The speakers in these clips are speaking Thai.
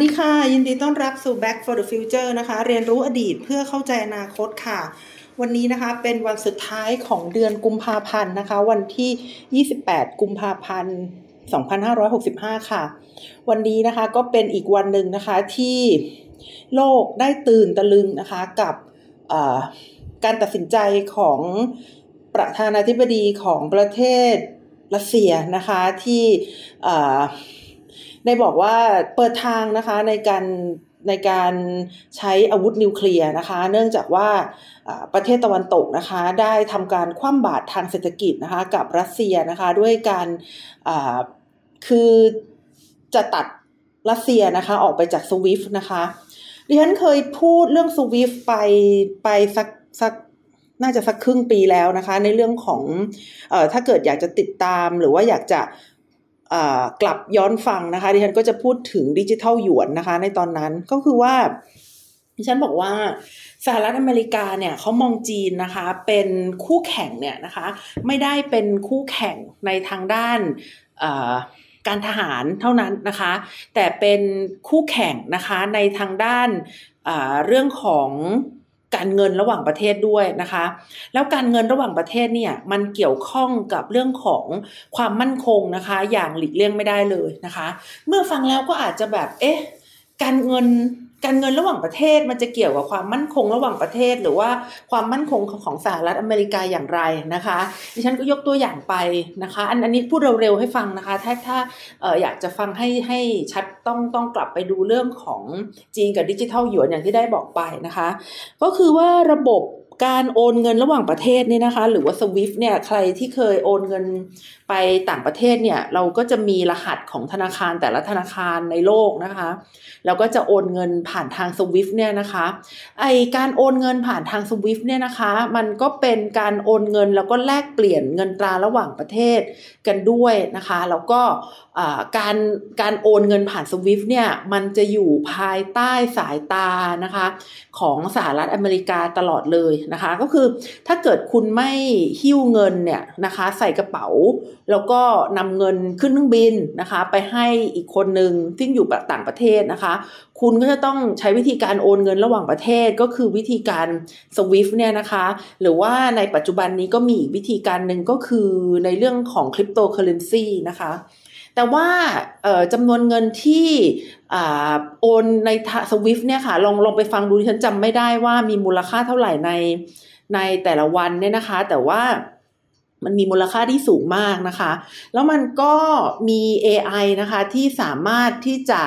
วัสดีค่ะ ยินดีต้อนรับสู่ Back for the Future นะคะ เรียนรู้อดีตเพื่อเข้าใจอนาคตค่ะ วันนี้นะคะเป็นวันสุดท้ายของเดือนกุมภาพันธ์นะคะ วันที่ 28 กุมภาพันธ์ 2565 ค่ะ วันนี้นะคะก็เป็นอีกวันหนึ่งนะคะที่โลกได้ตื่นตะลึงนะคะกับการตัดสินใจของประธานาธิบดีของประเทศรัสเซียนะคะที่ ได้บอกว่าเปิดทางนะคะในการในการใช้อาวุธนิวเคลียร์นะคะ เนื่องจากว่าประเทศตะวันตกนะคะ ได้ทำการคว่ำบาตรทางเศรษฐกิจนะคะกับรัสเซียนะคะ ด้วยการคือจะตัดรัสเซียนะคะ ออกไปจากสวิฟนะคะดิฉันเคยพูดเรื่องสวิฟไปไปสักสักน่าจะสักครึ่งปีแล้วนะคะ ในเรื่องของออถ้าเกิดอยากจะติดตามหรือว่าอยากจะ กลับย้อนฟังนะคะดิฉันก็จะพูดถึงดิจิทัลหยวนนะคะ ในตอนนั้นก็คือว่าดิฉันบอกว่าสหรัฐอเมริกาเนี่ยเขามองจีนนะคะเป็นคู่แข่งเนี่ยนะคะไม่ได้เป็นคู่แข่งในทางด้านการทหารเท่านั้นนะคะ แต่เป็นคู่แข่งนะคะในทางด้านเรื่องของ การเงินระหว่างประเทศด้วยนะคะ แล้วการเงินระหว่างประเทศเนี่ยมันเกี่ยวข้องกับเรื่องของความมั่นคงนะคะ อย่างหลีกเลี่ยงไม่ได้เลยนะคะ เมื่อฟังแล้วก็อาจจะแบบเอ๊ะการเงิน การเงินระหว่างประเทศมันจะเกี่ยวกับความมั่นคงระหว่างประเทศ หรือว่าความมั่นคงของสหรัฐอเมริกาอย่างไรนะคะดิฉันก็ยกตัวอย่างไปนะคะ อันอันนี้พูดเร็วๆให้ฟังนะคะ ถ้าถ้าอออยากจะฟังให้ให้ชัดต้องต้องกลับไปดูเรื่องของจีนกับดิจิทัลหยวนอย่างที่ได้บอกไปนะคะ ก็คือว่าระบบ การโอนเงินระหว่างประเทศเนี่ยนะคะ หรือว่า SWIFT เนี่ยใครที่เคยโอนเงินไปต่างประเทศเนี่ยเราก็จะมีรหัสของธนาคารแต่ละธนาคารในโลกนะคะ แล้วก็จะโอนเงินผ่านทาง SWIFT เนี่ยนะคะไอการโอนเงินผ่านทาง SWIFT เนี่ยนะคะ มันก็เป็นการโอนเงินแล้วก็แลกเปลี่ยนเงินตราระหว่างประเทศกันด้วยนะคะ แล้วก็การการโอนเงินผ่าน SWIFT เนี่ยมันจะอยู่ภายใต้สายตานะคะของสหรัฐอเมริกาตลอดเลยนะคะ ก็คือถ้าเกิดคุณไม่หิ้วเงินเนี่ยนะคะ ใส่กระเป๋า แล้วก็นำเงินขึ้นเครื่องบินนะคะ ไปให้อีกคนหนึ่งที่อยู่ต่างประเทศนะคะ คุณก็จะต้องใช้วิธีการโอนเงินระหว่างประเทศก็คือวิธีการ SWIFT เนี่ยนะคะ หรือว่าในปัจจุบันนี้ก็มีอีกวิธีการหนึ่งก็คือในเรื่องของคริปโตเคอเรนซีนะคะ แต่ว่าจำนวนเงินที่โอนในสวิฟเนี่ยค่ะลองลองไปฟังดูฉันจำไม่ได้ว่ามีมูลค่าเท่าไหร่ในในแต่ละวันเนี่ยนะคะ แต่ว่ามันมีมูลค่าที่สูงมากนะคะ แล้วมันก็มี AI นะคะที่สามารถที่จะ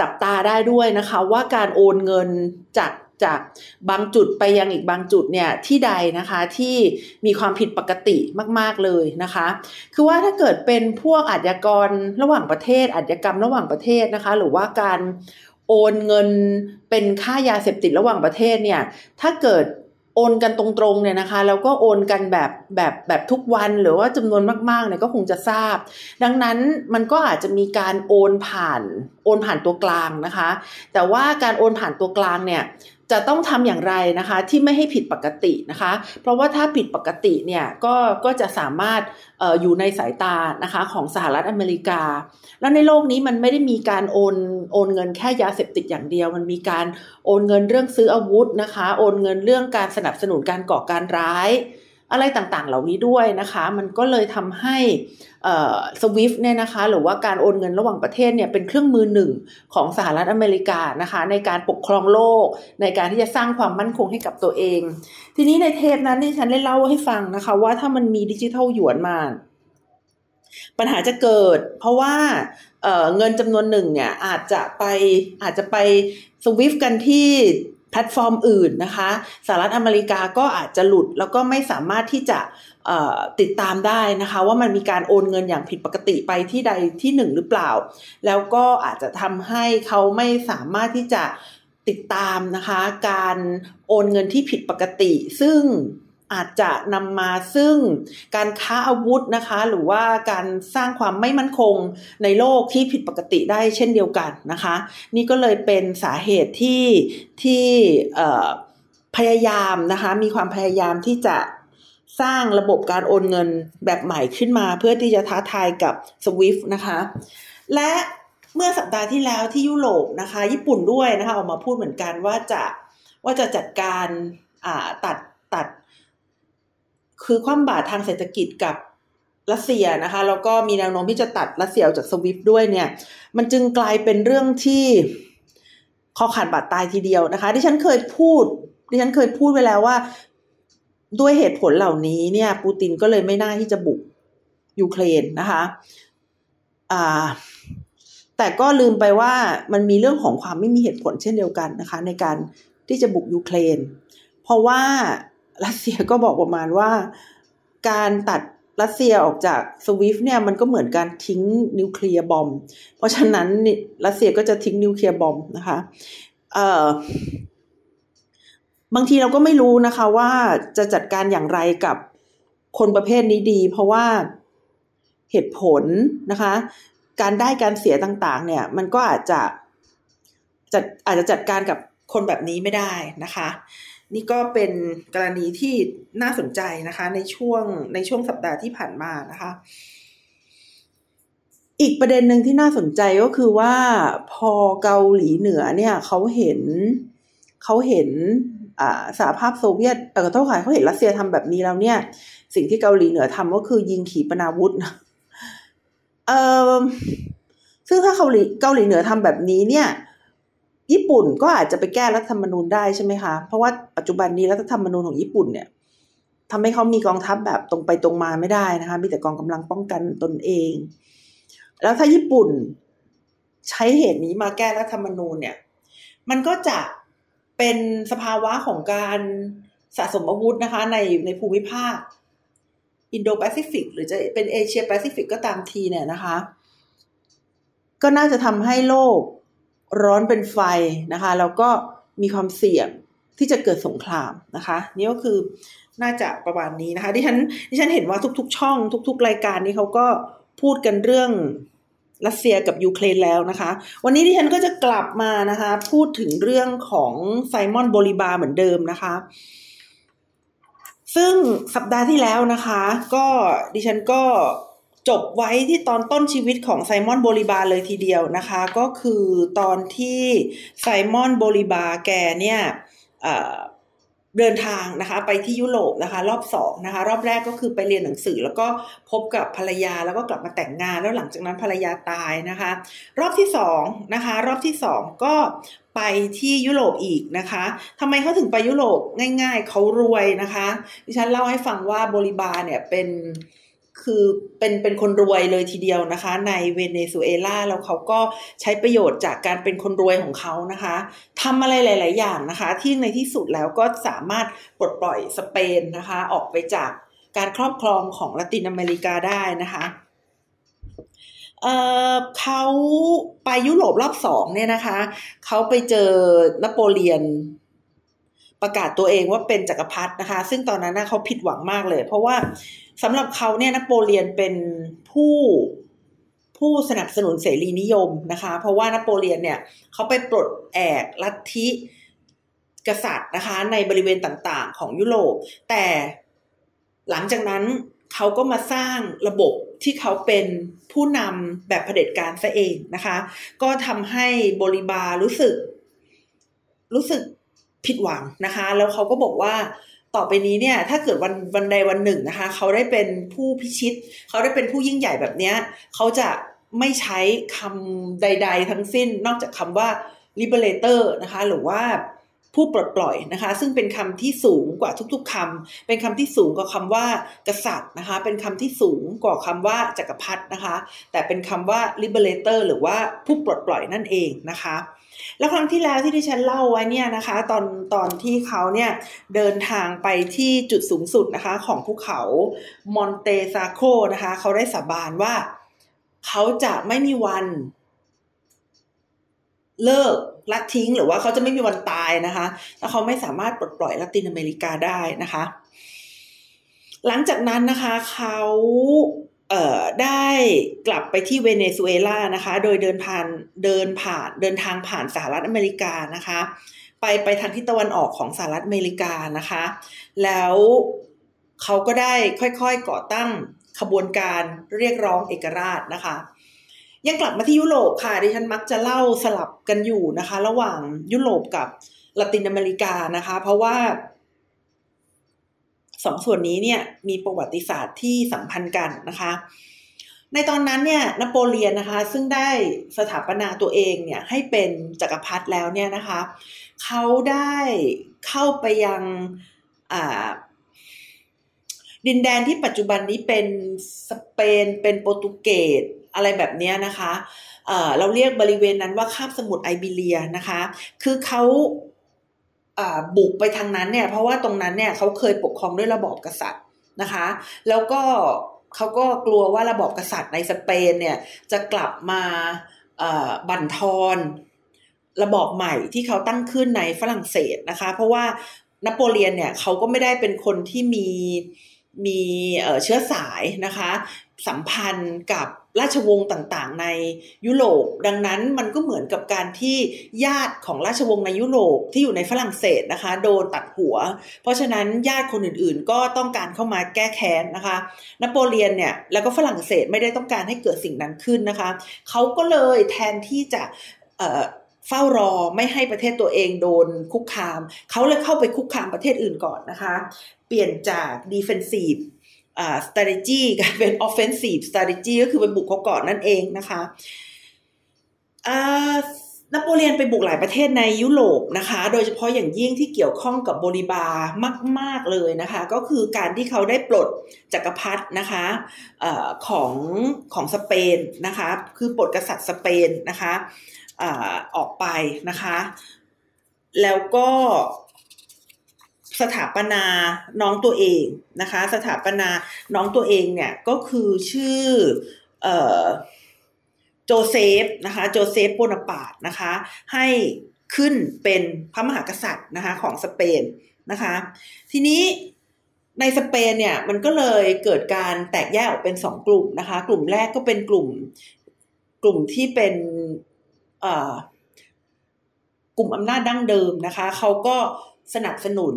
จับตาได้ด้วยนะคะ ว่าการโอนเงินจาก จากบางจุดไปยังอีกบางจุดเนี่ยที่ใดนะคะที่มีความผิดปกติมาก ๆเลยนะคะ คือว่าถ้าเกิดเป็นพวกอาชญากรระหว่างประเทศอาชญากรรมระหว่างประเทศนะคะ หรือว่าการโอนเงินเป็นค่ายาเสพติดระหว่างประเทศเนี่ยถ้าเกิดโอนกันตรงๆเนี่ยนะคะแล้วก็โอนกันแบบแบบแบบทุกวันหรือว่าจำนวนมากๆเนี่ยก็คงจะทราบ ดังนั้นมันก็อาจจะมีการโอนผ่านโอนผ่านตัวกลางนะคะ แต่ว่าการโอนผ่านตัวกลางเนี่ย จะต้องทำอย่างไรนะคะที่ไม่ให้ผิดปกตินะคะ เพราะว่าถ้าผิดปกติเนี่ยก็ก็จะสามารถอออยู่ในสายตานะคะของสหรัฐอเมริกา แล้วในโลกนี้มันไม่ได้มีการโอนโอนเงินแค่ยาเสพติดอย่างเดียว มันมีการโอนเงินเรื่องซื้ออาวุธนะคะ โอนเงินเรื่องการสนับสนุนการก่อการร้าย อะไรต่างๆ เหล่านี้ด้วยนะคะ มันก็เลยทำให้สวิฟต์เนี่ยนะคะ หรือว่าการโอนเงินระหว่างประเทศเนี่ยเป็นเครื่องมือหนึ่งของสหรัฐอเมริกานะคะ ในการปกครองโลก ในการที่จะสร้างความมั่นคงให้กับตัวเอง ทีนี้ในเทปนั้นที่ฉันได้เล่าให้ฟังนะคะ ว่าถ้ามันมีดิจิทัลหยวนมาปัญหาจะเกิด เพราะว่าเเงินจำนวนหนึ่งเนี่ยอาจจะไปอาจจะไปสวิฟกันที่ ลตฟอร์มอื่นนะคะสหรัฐอเมริกาก็อาจจะหลุดแล้วก็ไม่สามารถที่จะติดตามได้นะคะ ว่ามันมีการโอนเงินอย่างผิดปกติไปที่ใดที่หนึ่งหรือเปล่า แล้วก็อาจจะทำให้เขาไม่สามารถที่จะติดตามนะคะ การโอนเงินที่ผิดปกติ ซึ่ง อาจจะนำมาซึ่งการค้าอาวุธนะคะ หรือว่าการสร้างความไม่มั่นคงในโลกที่ผิดปกติได้เช่นเดียวกันนะคะ นี่ก็เลยเป็นสาเหตุที่ที่พยายามนะคะมีความพยายามที่จะสร้างระบบการโอนเงินแบบใหม่ขึ้นมา เพื่อที่จะท้าทายกับ SWIFT นะคะ และเมื่อสัปดาห์ที่แล้วที่ยุโรปนะคะ ญี่ปุ่นด้วยนะคะออกมาพูดเหมือนกันว่าจะว่าจะจัดการตัดตัด คือความบาตรทางเศรษฐกิจกับรัสเซียนะคะแล้วก็มีแนวโน้มที่จะตัดรัสเซียออกจากสวิฟด้วยเนี่ย มันจึงกลายเป็นเรื่องที่คอขาดบาดตายทีเดียวนะคะที่ฉันเคยพูดที่ฉันเคยพูดไว้แล้วว่า ด้วยเหตุผลเหล่านี้เนี่ย ปูตินก็เลยไม่น่าที่จะบุกยูเครนนะคะอ่าแต่ก็ลืมไปว่ามันมีเรื่องของความไม่มีเหตุผลเช่นเดียวกันนะคะ ในการที่จะบุกยูเครน เพราะว่า รัสเซียก็บอกประมาณว่า การตัดรัสเซียออกจากสวิฟเนี่ยมันก็เหมือนการทิ้งนิวเคลียร์บอมเพราะฉะนั้นรัสเซียก็จะทิ้งนิวเคลียร์บอมนะคะเอ่อบางทีเราก็ไม่รู้นะคะว่าจะจัดการอย่างไรกับคนประเภทนี้ดี เพราะว่าเหตุผลนะคะ การได้การเสียต่างๆ เนี่ย มันก็อาจจะจัดอาจจะจัดการกับคนแบบนี้ไม่ได้นะคะ นี่ก็เป็นกรณีที่น่าสนใจนะคะ ในช่วงในช่วงสัปดาห์ที่ผ่านมานะคะ อีกประเด็นหนึ่งที่น่าสนใจก็คือว่าพอเกาหลีเหนือเนี่ยเขาเห็นเขาเห็นสหภาพโซเวียตเออเท่าไหร่เขาเห็นรัสเซียทำแบบนี้แล้วเนี่ย สิ่งที่เกาหลีเหนือทำก็คือยิงขีปนาวุธเออซึ่งถ้าเกาหลีเกาหลีเหนือทำแบบนี้เนี่ย ญี่ปุ่นก็อาจจะไปแก้รัฐธรรมนูญได้ใช่ไหมคะ เพราะว่าปัจจุบันนี้รัฐธรรมนูญของญี่ปุ่นเนี่ยทำให้เขามีกองทัพแบบตรงไปตรงมาไม่ได้นะคะ มีแต่กองกำลังป้องกันตนเอง แล้วถ้าญี่ปุ่นใช้เหตุนี้มาแก้รัฐธรรมนูญเนี่ย มันก็จะเป็นสภาวะของการสะสมอาวุธนะคะ ในในภูมิภาค อินโดแปซิฟิกหรือจะเป็นเอเชียแปซิฟิกก็ตามทีเนี่ยนะคะ ก็น่าจะทำให้โลก ร้อนเป็นไฟนะคะแล้วก็มีความเสี่ยงที่จะเกิดสงครามนะคะนี่ก็คือน่าจะประมาณนี้นะคะที่ฉันที่ฉันเห็นว่าทุก ๆ ช่อง ทุก ๆ รายการนี้เขาก็พูดกันเรื่องรัสเซียกับยูเครนแล้วนะคะ วันนี้ที่ฉันก็จะกลับมานะคะ พูดถึงเรื่องของไซมอนโบลิบาเหมือนเดิมนะคะ ซึ่งสัปดาห์ที่แล้วนะคะ ก็ดิฉันก็ จบไว้ที่ตอนต้นชีวิตของไซมอนโบลิบาเลยทีเดียวนะคะ ก็คือตอนที่ไซมอนโบลิบาแกเนี่ยเดินทางนะคะไปที่ยุโรปนะคะ รอบสองนะคะ รอบแรกก็คือไปเรียนหนังสือ แล้วก็พบกับภรรยาแล้วก็กลับมาแต่งงาน แล้วหลังจากนั้นภรรยาตายนะคะ รอบที่สองนะคะ รอบที่สองก็ไปที่ยุโรปอีกนะคะทำไมเขาถึงไปยุโรปง่าย ๆเขารวยนะคะดิฉันเล่าให้ฟังว่าโบริบาเนี่ยเป็น คือเป็นเป็นคนรวยเลยทีเดียวนะคะ ในเวเนซุเอลาแล้วเขาก็ใช้ประโยชน์จากการเป็นคนรวยของเขานะคะทำอะไรหลาย ๆ อย่างนะคะ ที่ในที่สุดแล้วก็สามารถปลดปล่อยสเปนนะคะ ออกไปจากการครอบครองของละตินอเมริกาได้นะคะเเขาไปยุโรปรอบสองเนี่ยนะคะ เขาไปเจอนโปเลียนประกาศตัวเองว่าเป็นจักรพรรดินะคะ ซึ่งตอนนั้นนะเขาผิดหวังมากเลย เพราะว่า สำหรับเขาเนี่ยนโปเลียนเป็นผู้ผู้สนับสนุนเสรีนิยมนะคะ เพราะว่านโปเลียนเนี่ยเขาไปปลดแอกลัทธิกษัตริย์นะคะในบริเวณต่างๆ ของยุโรป แต่หลังจากนั้นเขาก็มาสร้างระบบที่เขาเป็นผู้นำแบบเผด็จการซะเองนะคะ ก็ทำให้บริบารู้สึก รู้สึกผิดหวังนะคะ แล้วเขาก็บอกว่า ต่อไปนี้เนี่ย ถ้าเกิดวันวันใดวันหนึ่งนะคะ เขาได้เป็นผู้พิชิต เขาได้เป็นผู้ยิ่งใหญ่แบบเนี้ยเขาจะไม่ใช้คำใด ๆ ทั้งสิ้น นอกจากคำว่า liberator นะคะ หรือว่าผู้ปลดปล่อยนะคะ ซึ่งเป็นคำที่สูงกว่าทุกๆคำเป็นคำที่สูงกว่าคำว่ากษัตริย์นะคะ เป็นคำที่สูงกว่าคำว่าจักรพรรดินะคะ แต่เป็นคำว่า liberator หรือว่าผู้ปลดปล่อยนั่นเองนะคะ แล้วครั้งที่แล้วที่ที่ฉันเล่าไว้เนี่ยนะคะ ตอนตอนที่เขาเนี่ยเดินทางไปที่จุดสูงสุดนะคะ ของภูเขามอนเตซาโคนะคะ เขาได้สาบานว่า เขาจะไม่มีวัน เลิกละทิ้งหรือว่าเขาจะไม่มีวันตายนะคะแล้วเขาไม่สามารถปลดปล่อยละตินอเมริกาได้นะคะ หลังจากนั้นนะคะ เขา เอ่อได้กลับไปที่เวเนซุเอลานะคะ โดยเดินผ่านเดินผ่านเดินทางผ่านสหรัฐอเมริกานะคะ ไปไปทางทิศตะวันออกของสหรัฐอเมริกานะคะ แล้วเขาก็ได้ค่อยๆก่อตั้งขบวนการเรียกร้องเอกราชนะคะ ยังกลับมาที่ยุโรปค่ะดิฉันมักจะเล่าสลับกันอยู่นะคะ ระหว่างยุโรปกับละตินอเมริกานะคะ เพราะว่า สองส่วนนี้เนี่ยมีประวัติศาสตร์ที่สัมพันธ์กันนะคะ ในตอนนั้นเนี่ยนโปเลียนนะคะ ซึ่งได้สถาปนาตัวเองเนี่ยให้เป็นจักรพรรดิแล้วเนี่ยนะคะเขาได้เข้าไปยังดินแดนที่ปัจจุบันนี้เป็นสเปนเป็นโปรตุเกสอะไรแบบนี้นะคะเเราเรียกบริเวณนั้นว่าคาบสมุทรไอเบเรียนะคะ คือเขา บุกไปทางนั้นเนี่ยเพราะว่าตรงนั้นเนี่ยเขาเคยปกครองด้วยระบอบกษัตริย์นะคะ แล้วก็เขาก็กลัวว่าระบอบกษัตริย์ในสเปนเนี่ยจะกลับมาบั่นทอนระบอบใหม่ที่เขาตั้งขึ้นในฝรั่งเศสนะคะ เพราะว่านโปเลียนเนี่ยเขาก็ไม่ได้เป็นคนที่มีมีเชื้อสายนะคะ สัมพันธ์กับราชวงศ์ต่างๆ ในยุโรป ดังนั้นมันก็เหมือนกับการที่ญาติของราชวงศ์ในยุโรปที่อยู่ในฝรั่งเศสนะคะ โดนตัดหัว เพราะฉะนั้นญาติคนอื่นๆ ก็ต้องการเข้ามาแก้แค้นนะคะนโปเลียนเนี่ยแล้วก็ฝรั่งเศสไม่ได้ต้องการให้เกิดสิ่งนั้นขึ้นนะคะเขาก็เลยแทนที่จะเฝ้ารอไม่ให้ประเทศตัวเองโดนคุกคามเขาเลยเข้าไปคุกคามประเทศอื่นก่อนนะคะ เปลี่ยนจาก defensive อ่า strategy กลายเป็น offensive strategy ก็คือไปบุกเขาก่อนนั่นเองนะคะอ่านโปเลียนไปบุกหลายประเทศในยุโรปนะคะ โดยเฉพาะอย่างยิ่งที่เกี่ยวข้องกับโบลิบามาก ๆ เลยนะคะ ก็คือการที่เขาได้ปลดจักรพรรดินะคะอของของสเปนนะคะ คือปลดกษัตริย์สเปนนะคะออกไปนะคะ แล้วก็ สถาปนาน้องตัวเองนะคะ สถาปนาน้องตัวเองเนี่ยก็คือชื่อเอ่อโจเซฟนะคะโจเซฟโบนาปาร์ตนะคะให้ขึ้นเป็นพระมหากษัตริย์นะคะของสเปนนะคะทีนี้ในสเปนเนี่ยมันก็เลยเกิดการแตกแยกออกเป็นสองกลุ่มนะคะกลุ่มแรกก็เป็นกลุ่มกลุ่มที่เป็นกลุ่มอำนาจดั้งเดิมนะคะเขาก็ สนับสนุน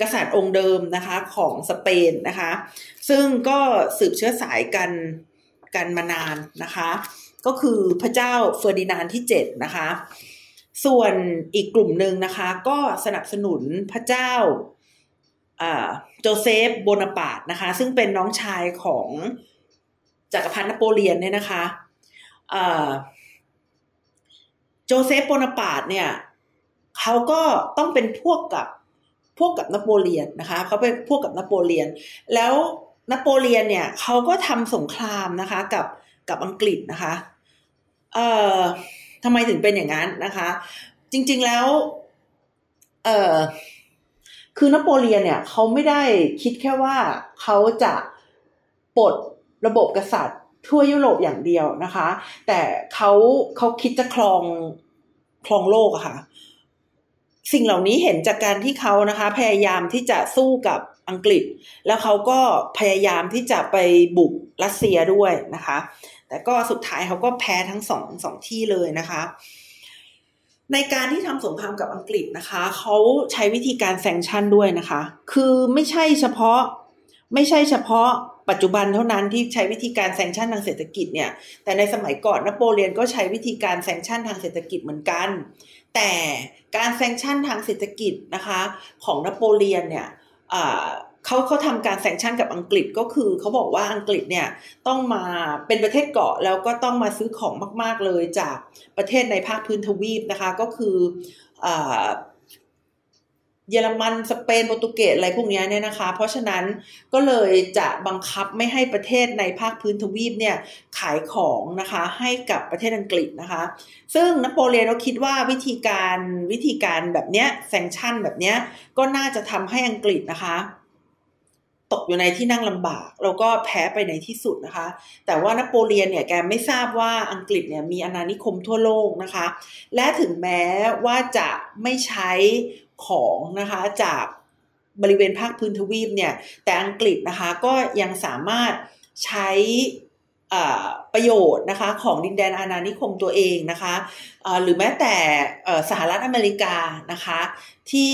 กษัตริย์องค์เดิมนะคะของสเปนนะคะ ซึ่งก็สืบเชื้อสายกันกันมานานนะคะ ก็คือพระเจ้าเฟอร์ดินานด์ที่7นะคะ ส่วนอีกกลุ่มหนึ่งนะคะ ก็สนับสนุนพระเจ้าโจเซฟโบนาปาร์ตนะคะ ซึ่งเป็นน้องชายของจักรพรรดินโปเลียนเนี่ยนะคะโจเซฟโบนาปาร์ตเนี่ย เขาก็ต้องเป็นพวกกับพวกกับนโปเลียนนะคะเขาเป็นพวกกับนโปเลียน แล้วนโปเลียนเนี่ยเขาก็ทำสงครามนะคะกับกับอังกฤษนะคะเอ่อทำไมถึงเป็นอย่างนั้นนะคะ จริง ๆแล้วเอ่อคือนโปเลียนเนี่ยเขาไม่ได้คิดแค่ว่าเขาจะปลดระบบกษัตริย์ทั่วยุโรปอย่างเดียวนะคะ แต่เขาเขาคิดจะครองครองโลกอะค่ะ สิ่งเหล่านี้เห็นจากการที่เขานะคะ พยายามที่จะสู้กับอังกฤษ แล้วเขาก็พยายามที่จะไปบุกรัสเซียด้วยนะคะ แต่ก็สุดท้ายเขาก็แพ้ทั้งสองสองที่เลยนะคะ ในการที่ทำสงครามกับอังกฤษนะคะเขาใช้วิธีการแซงชั่นด้วยนะคะ คือไม่ใช่เฉพาะไม่ใช่เฉพาะปัจจุบันเท่านั้นที่ใช้วิธีการแซงชั่นทางเศรษฐกิจเนี่ย แต่ในสมัยก่อนนโปเลียนก็ใช้วิธีการ sanction ทางเศรษฐกิจเหมือนกัน แต่การ sanction ทางเศรษฐกิจนะคะของนโปเลียนเนี่ยเขาเขาทำการ sanction กับอังกฤษก็คือเขาบอกว่าอังกฤษเนี่ยต้องมาเป็นประเทศเกาะแล้วก็ต้องมาซื้อของมาก ๆเลยจากประเทศในภาคพื้นทวีปนะคะก็คือ เยอรมันสเปนโปรตุเกสอะไรพวกนี้เนี่ยนะคะ เพราะฉะนั้นก็เลยจะบังคับไม่ให้ประเทศในภาคพื้นทวีปเนี่ยขายของนะคะให้กับประเทศอังกฤษนะคะ ซึ่งนโปเลียนเราคิดว่าวิธีการวิธีการแบบเนี้ยแซงชั่นแบบเนี้ยก็น่าจะทำให้อังกฤษนะคะตกอยู่ในที่นั่งลำบาก แล้วก็แพ้ไปในที่สุดนะคะ แต่ว่านโปเลียนเนี่ยแกไม่ทราบว่าอังกฤษเนี่ยมีอาณานิคมทั่วโลกนะคะ และถึงแม้ว่าจะไม่ใช้ ของนะคะจากบริเวณภาคพื้นทวีปเนี่ยแต่อังกฤษนะคะก็ยังสามารถใช้ประโยชน์นะคะของดินแดนอาณานิคมตัวเองนะคะหรือแม้แต่สหรัฐอเมริกานะคะที่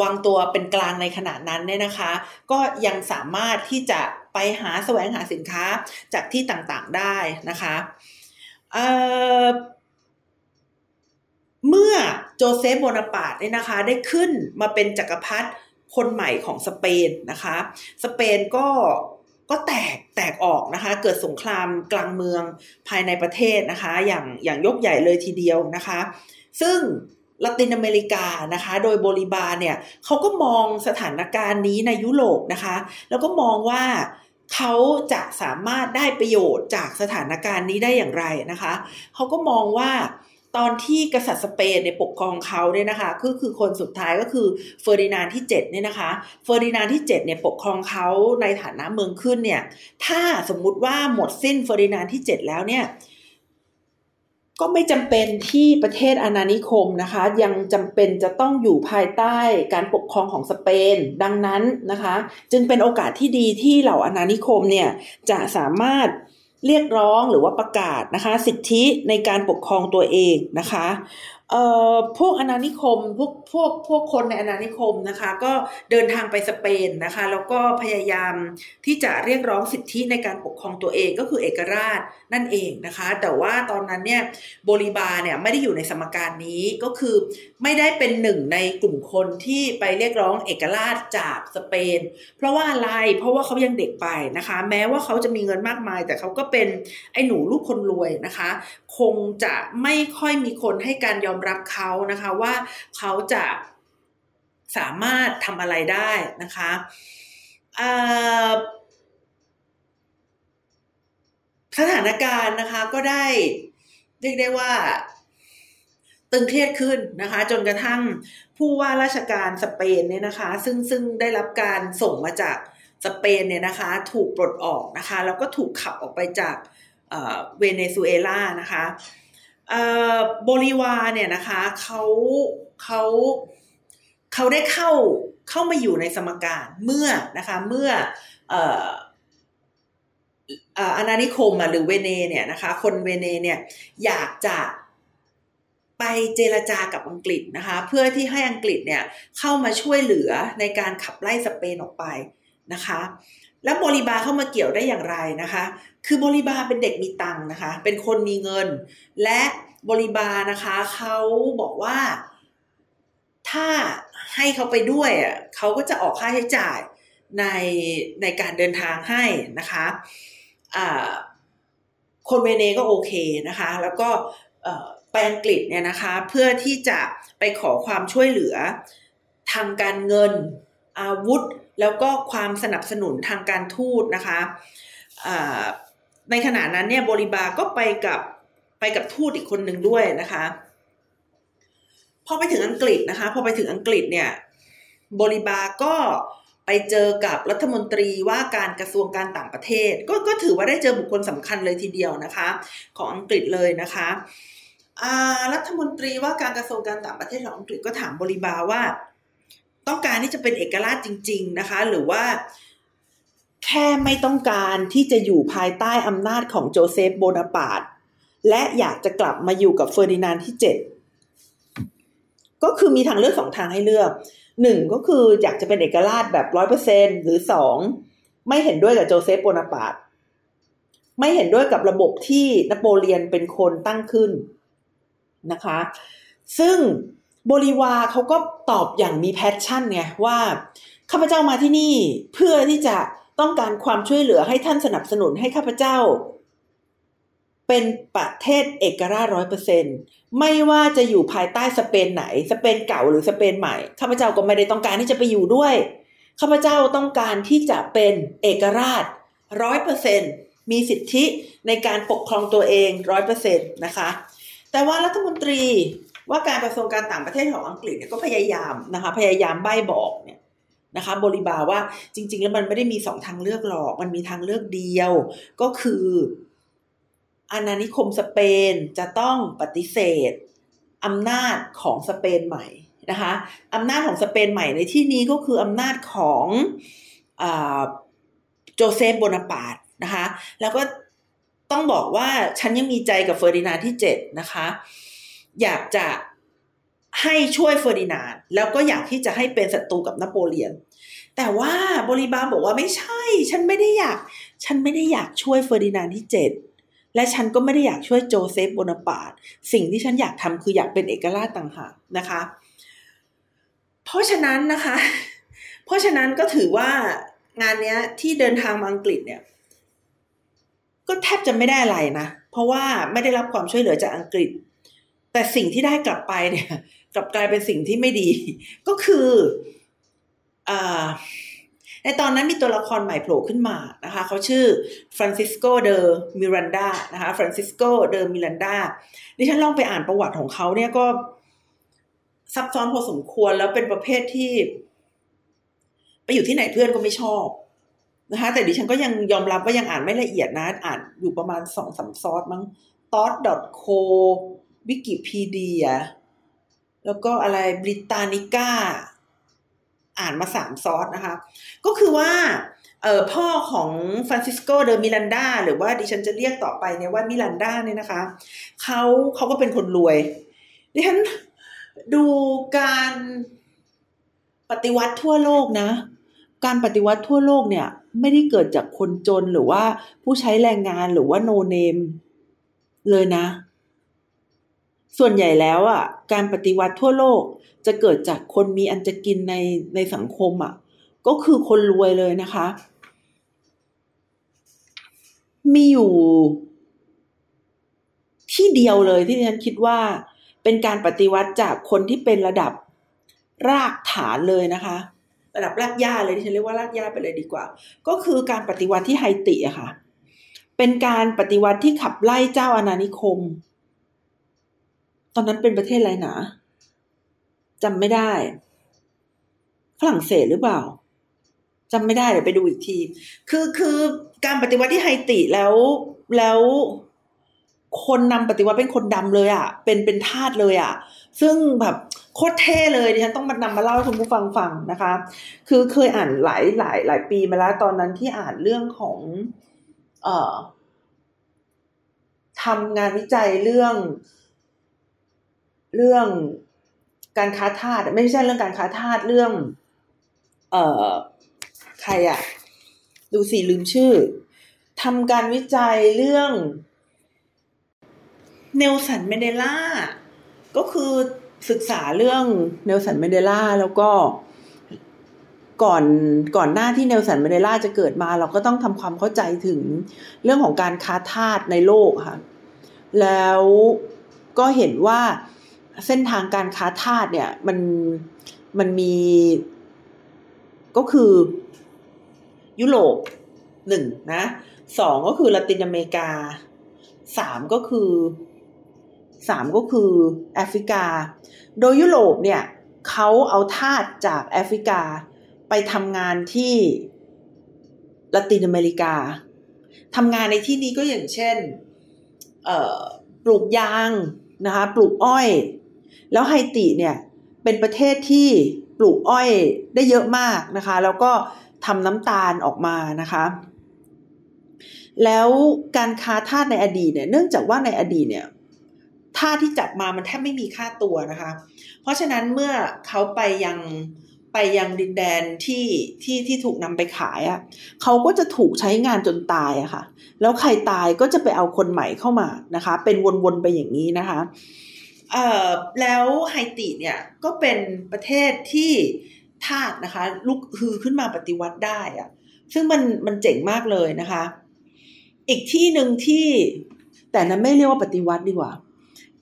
วางตัวเป็นกลางในขณะนั้นเนี่ยนะคะก็ยังสามารถที่จะไปหาแสวงหาสินค้าจากที่ต่างๆได้นะคะ เมื่อโจเซฟโบนาปาร์ตเนี่ยนะคะ ได้ขึ้นมาเป็นจักรพรรดิคนใหม่ของสเปนนะคะ สเปนก็ก็แตกแตกออกนะคะ เกิดสงครามกลางเมืองภายในประเทศนะคะ อย่างอย่างยกใหญ่เลยทีเดียวนะคะ ซึ่งละตินอเมริกานะคะ โดยโบลิวาร์เนี่ยเขาก็มองสถานการณ์นี้ในยุโรปนะคะ แล้วก็มองว่าเขาจะสามารถได้ประโยชน์จากสถานการณ์นี้ได้อย่างไรนะคะ เขาก็มองว่า ตอนที่กษัตริย์สเปนในปกครองเขาเนี่ยนะคะก็คือคนสุดท้ายก็คือเฟอร์ดินานด์ที่7เนี่ยนะคะเฟอร์ดินานด์ที่7เนี่ยปกครองเขาในฐานะเมืองขึ้นเนี่ยถ้าสมมุติว่าหมดสิ้นเฟอร์ดินานด์ที่ 7 แล้วเนี่ยก็ไม่จำเป็นที่ประเทศอาณานิคมนะคะ ยังจำเป็นจะต้องอยู่ภายใต้การปกครองของสเปน ดังนั้นนะคะ จึงเป็นโอกาสที่ดีที่เหล่าอาณานิคมเนี่ยจะสามารถ เรียกร้องหรือว่าประกาศนะคะ สิทธิในการปกครองตัวเองนะคะ เอ่อพวกอนานิคมพวกพวกพวกคนในอนานิคมนะคะ ก็เดินทางไปสเปนนะคะ แล้วก็พยายามที่จะเรียกร้องสิทธิในการปกครองตัวเองก็คือเอกราชนั่นเองนะคะ แต่ว่าตอนนั้นเนี่ยโบลิบาเนี่ยไม่ได้อยู่ในสมการนี้ก็คือไม่ได้เป็นหนึ่งในกลุ่มคนที่ไปเรียกร้องเอกราชจากสเปน เพราะว่าอะไรเพราะว่าเขายังเด็กไปนะคะ แม้ว่าเขาจะมีเงินมากมาย แต่เขาก็เป็นไอ้หนูลูกคนรวยนะคะคงจะไม่ค่อยมีคนให้การยอมรับเขานะคะว่าเขาจะสามารถทำอะไรได้นะคะสถานการณ์นะคะก็ได้เรียกได้ว่าตึงเครียดขึ้นนะคะ จนกระทั่งผู้ว่าราชการสเปนเนี่ยนะคะ ซึ่งซึ่งได้รับการส่งมาจากสเปนเนี่ยนะคะ ถูกปลดออกนะคะ แล้วก็ถูกขับออกไปจาก เวเนซุเอลานะคะโบลิวาเนี่ยนะคะเขาเขาเขาได้เข้าเข้ามาอยู่ในสมการเมื่อนะคะเมื่ออาณานิคมหรือเวเนเนี่ยนะคะคนเวเนเนี่ยอยากจะไปเจรจากับอังกฤษนะคะเพื่อที่ให้อังกฤษเนี่ยเข้ามาช่วยเหลือในการขับไล่สเปนออกไปนะคะ แล้วโบลิบาเข้ามาเกี่ยวได้อย่างไรนะคะ คือโบลิบาเป็นเด็กมีตังนะคะ เป็นคนมีเงิน และโบลิบานะคะเขาบอกว่า ถ้าให้เขาไปด้วยอะเขาก็จะออกค่าใช้จ่ายในในการเดินทางให้นะคะอ่าคนเวเนก็โอเคนะคะ แล้วก็ไปอังกฤษเนี่ยนะคะ เพื่อที่จะไปขอความช่วยเหลือทางการเงินอาวุธ แล้วก็ความสนับสนุนทางการทูตนะคะในขณะนั้นเนี่ยบริบาก็ไปกับไปกับทูตอีกคนหนึ่งด้วยนะคะพอไปถึงอังกฤษนะคะพอไปถึงอังกฤษเนี่ยโบลิวาร์ก็ไปเจอกับรัฐมนตรีว่าการกระทรวงการต่างประเทศ ก็ก็ถือว่าได้เจอบุคคลสำคัญเลยทีเดียวนะคะ ของอังกฤษเลยนะคะรัฐมนตรีว่าการกระทรวงการต่างประเทศของอังกฤษก็ถามโบลิวาร์ว่า ต้องการที่จะเป็นเอกราชจริง ๆนะคะ หรือว่าแค่ไม่ต้องการที่จะอยู่ภายใต้อำนาจของโจเซฟโบนาปาร์ตและอยากจะกลับมาอยู่กับเฟอร์ดินานด์ที่เจ็ดก็คือมีทางเลือกสองทางให้เลือกหนึ่งก็คืออยากจะเป็นเอกราชแบบร้อยเปอร์เซ็นต์หรือสองไม่เห็นด้วยกับโจเซฟโบนาปาร์ตไม่เห็นด้วยกับระบบที่นโปเลียนเป็นคนตั้งขึ้นนะคะ ซึ่ง โบลิวาร์เขาก็ตอบอย่างมี passion ไงว่าข้าพเจ้ามาที่นี่เพื่อที่จะต้องการความช่วยเหลือให้ท่านสนับสนุนให้ข้าพเจ้า เป็นประเทศเอกราชร้อยเปอร์เซ็นไม่ว่าจะอยู่ภายใต้สเปนไหน สเปนเก่าหรือสเปนใหม่ข้าพเจ้าก็ไม่ได้ต้องการที่จะไปอยู่ด้วยข้าพเจ้าต้องการที่จะเป็นเอกราชร้อยเปอร์เซ็นมีสิทธิในการปกครองตัวเองร้อยเปอร์เซ็นต์นะคะ แต่ว่ารัฐมนตรี ว่าการกระทรวงการต่างประเทศของอังกฤษเนี่ยก็พยายามนะคะพยายามใบ้บอกเนี่ยนะคะบริบาว่าจริง ๆ แล้วมันไม่ได้มีสองทางเลือกหรอกมันมีทางเลือกเดียว ก็คืออาณานิคมสเปนจะต้องปฏิเสธอำนาจของสเปนใหม่นะคะอำนาจของสเปนใหม่ในที่นี้ก็คืออำนาจของโจเซฟโบนาปาร์ตนะคะแล้วก็ต้องบอกว่าฉันยังมีใจกับเฟอร์ดินานด์ที่เจ็ดนะคะ อยากจะให้ช่วยเฟอร์ดินานด์แล้วก็อยากที่จะให้เป็นศัตรูกับนโปเลียน แต่ว่าบริบาลบอกว่าไม่ใช่ ฉันไม่ได้อยาก ฉันไม่ได้อยากช่วยเฟอร์ดินานที่เจ็ดและฉันก็ไม่ได้อยากช่วยโจเซฟโบนาปาร์ตสิ่งที่ฉันอยากทำคืออยากเป็นเอกราชต่างหากนะคะ เพราะฉะนั้นนะคะ เพราะฉะนั้นก็ถือว่างานเนี้ยที่เดินทางมาอังกฤษเนี่ยก็แทบจะไม่ได้อะไรนะ เพราะว่าไม่ได้รับความช่วยเหลือจากอังกฤษ แต่สิ่งที่ได้กลับไปเนี่ย กลับกลายเป็นสิ่งที่ไม่ดี ก็คืออในตอนนั้นมีตัวละครใหม่โผล่ขึ้นมานะคะเขาชื่อฟรานซิสโกเดอมิรันดานะคะฟรานซิสโกเดอมิรันดาดิฉันลองไปอ่านประวัติของเขาเนี่ยก็ซับซ้อนพอสมควรแล้วเป็นประเภทที่ ไปอยู่ที่ไหนเพื่อนก็ไม่ชอบนะคะแต่ดิฉันก็ยังยอมรับว่ายังอ่านไม่ละเอียดนะ อ่านอยู่ประมาณสองสามซอสมั้ง ThoughtCo วิกิพีเดีย แล้วก็อะไร Britannica อ่านมาสามซอสนะคะ ก็คือว่าเออพ่อของฟรานซิสโกเดอมิรันดาหรือว่าดิฉันจะเรียกต่อไปเนี่ยว่ามิรันดาเนี่ยนะคะเขาเขาก็เป็นคนรวยดิฉันดูการปฏิวัติทั่วโลกนะ การปฏิวัติทั่วโลกเนี่ย ไม่ได้เกิดจากคนจนหรือว่าผู้ใช้แรงงานหรือว่าโนเนมเลยนะ ส่วนใหญ่แล้วอะการปฏิวัติทั่วโลกจะเกิดจากคนมีอันจะกินในในสังคมอะก็คือคนรวยเลยนะคะ มีอยู่ที่เดียวเลยที่ฉันคิดว่า เป็นการปฏิวัติจากคนที่เป็นระดับรากฐานเลยนะคะ ระดับรากหญ้าเลยที่ฉันเรียกว่ารากหญ้าไปเลยดีกว่า ก็คือการปฏิวัติที่ไฮติอะค่ะ เป็นการปฏิวัติที่ขับไล่เจ้าอาณานิคม อนนั้นเป็นประเทศอะไรนะจำไม่ได้ ฝรั่งเศสหรือเปล่าจำไม่ได้เดี๋ยวไปดูอีกที คือคือการปฏิวัติที่ไฮติแล้วแล้วคนนำปฏิวัติเป็นคนดำเลยอะ่ะ เป็นเป็นทาสเลยอะ่ะ ซึ่งแบบโคตรเท่เลยดิฉันต้องมานำมาเล่าให้คุณผู้ฟังฟังนะคะ คือเคยอ่านหลายหลายหลายปีมาแล้วตอนนั้นที่อ่านเรื่องของ เอ่อทำงานวิจัยเรื่อง เรื่องการค้าทาสไม่ใช่เรื่องการค้าทาสเรื่อง เอ่อใครอะดูสิลืมชื่อทำการวิจัยเรื่องเนลสันแมนเดลาก็คือศึกษาเรื่องเนลสันแมนเดลาแล้วก็ก่อนก่อนหน้าที่เนลสันแมนเดลาจะเกิดมาเราก็ต้องทำความเข้าใจถึงเรื่องของการค้าทาสในโลกค่ะ แล้วก็เห็นว่า เส้นทางการค้าทาสเนี่ย มันมันมีก็คือยุโรปหนึ่งนะสองก็คือละตินอเมริกาสามก็คือสามก็คือแอฟริกา โดยยุโรปเนี่ยเขาเอาทาสจากแอฟริกาไปทำงานที่ละตินอเมริกาทำงานในที่นี้ก็อย่างเช่นปลูกยางนะคะ ปลูกอ้อย แล้วไฮติเนี่ยเป็นประเทศที่ปลูกอ้อยได้เยอะมากนะคะ แล้วก็ทำน้ำตาลออกมานะคะ แล้วการค้าทาสในอดีตเนี่ย เนื่องจากว่าในอดีตเนี่ยทาสที่จับมามันแทบไม่มีค่าตัวนะคะ เพราะฉะนั้นเมื่อเขาไปยังไปยังดินแดนที่ที่ที่ถูกนำไปขายอะ่ะเขาก็จะถูกใช้งานจนตายอะค่ะ แล้วใครตายก็จะไปเอาคนใหม่เข้ามานะคะ เป็นวนๆไปอย่างนี้นะคะ เอ่อแล้วไฮติเนี่ยก็เป็นประเทศที่ทาสนะคะลุกฮือขึ้นมาปฏิวัติได้อะซึ่งมันมันเจ๋งมากเลยนะคะ อีกที่หนึ่งที่แต่นั้นไม่เรียกว่าปฏิวัติดีกว่า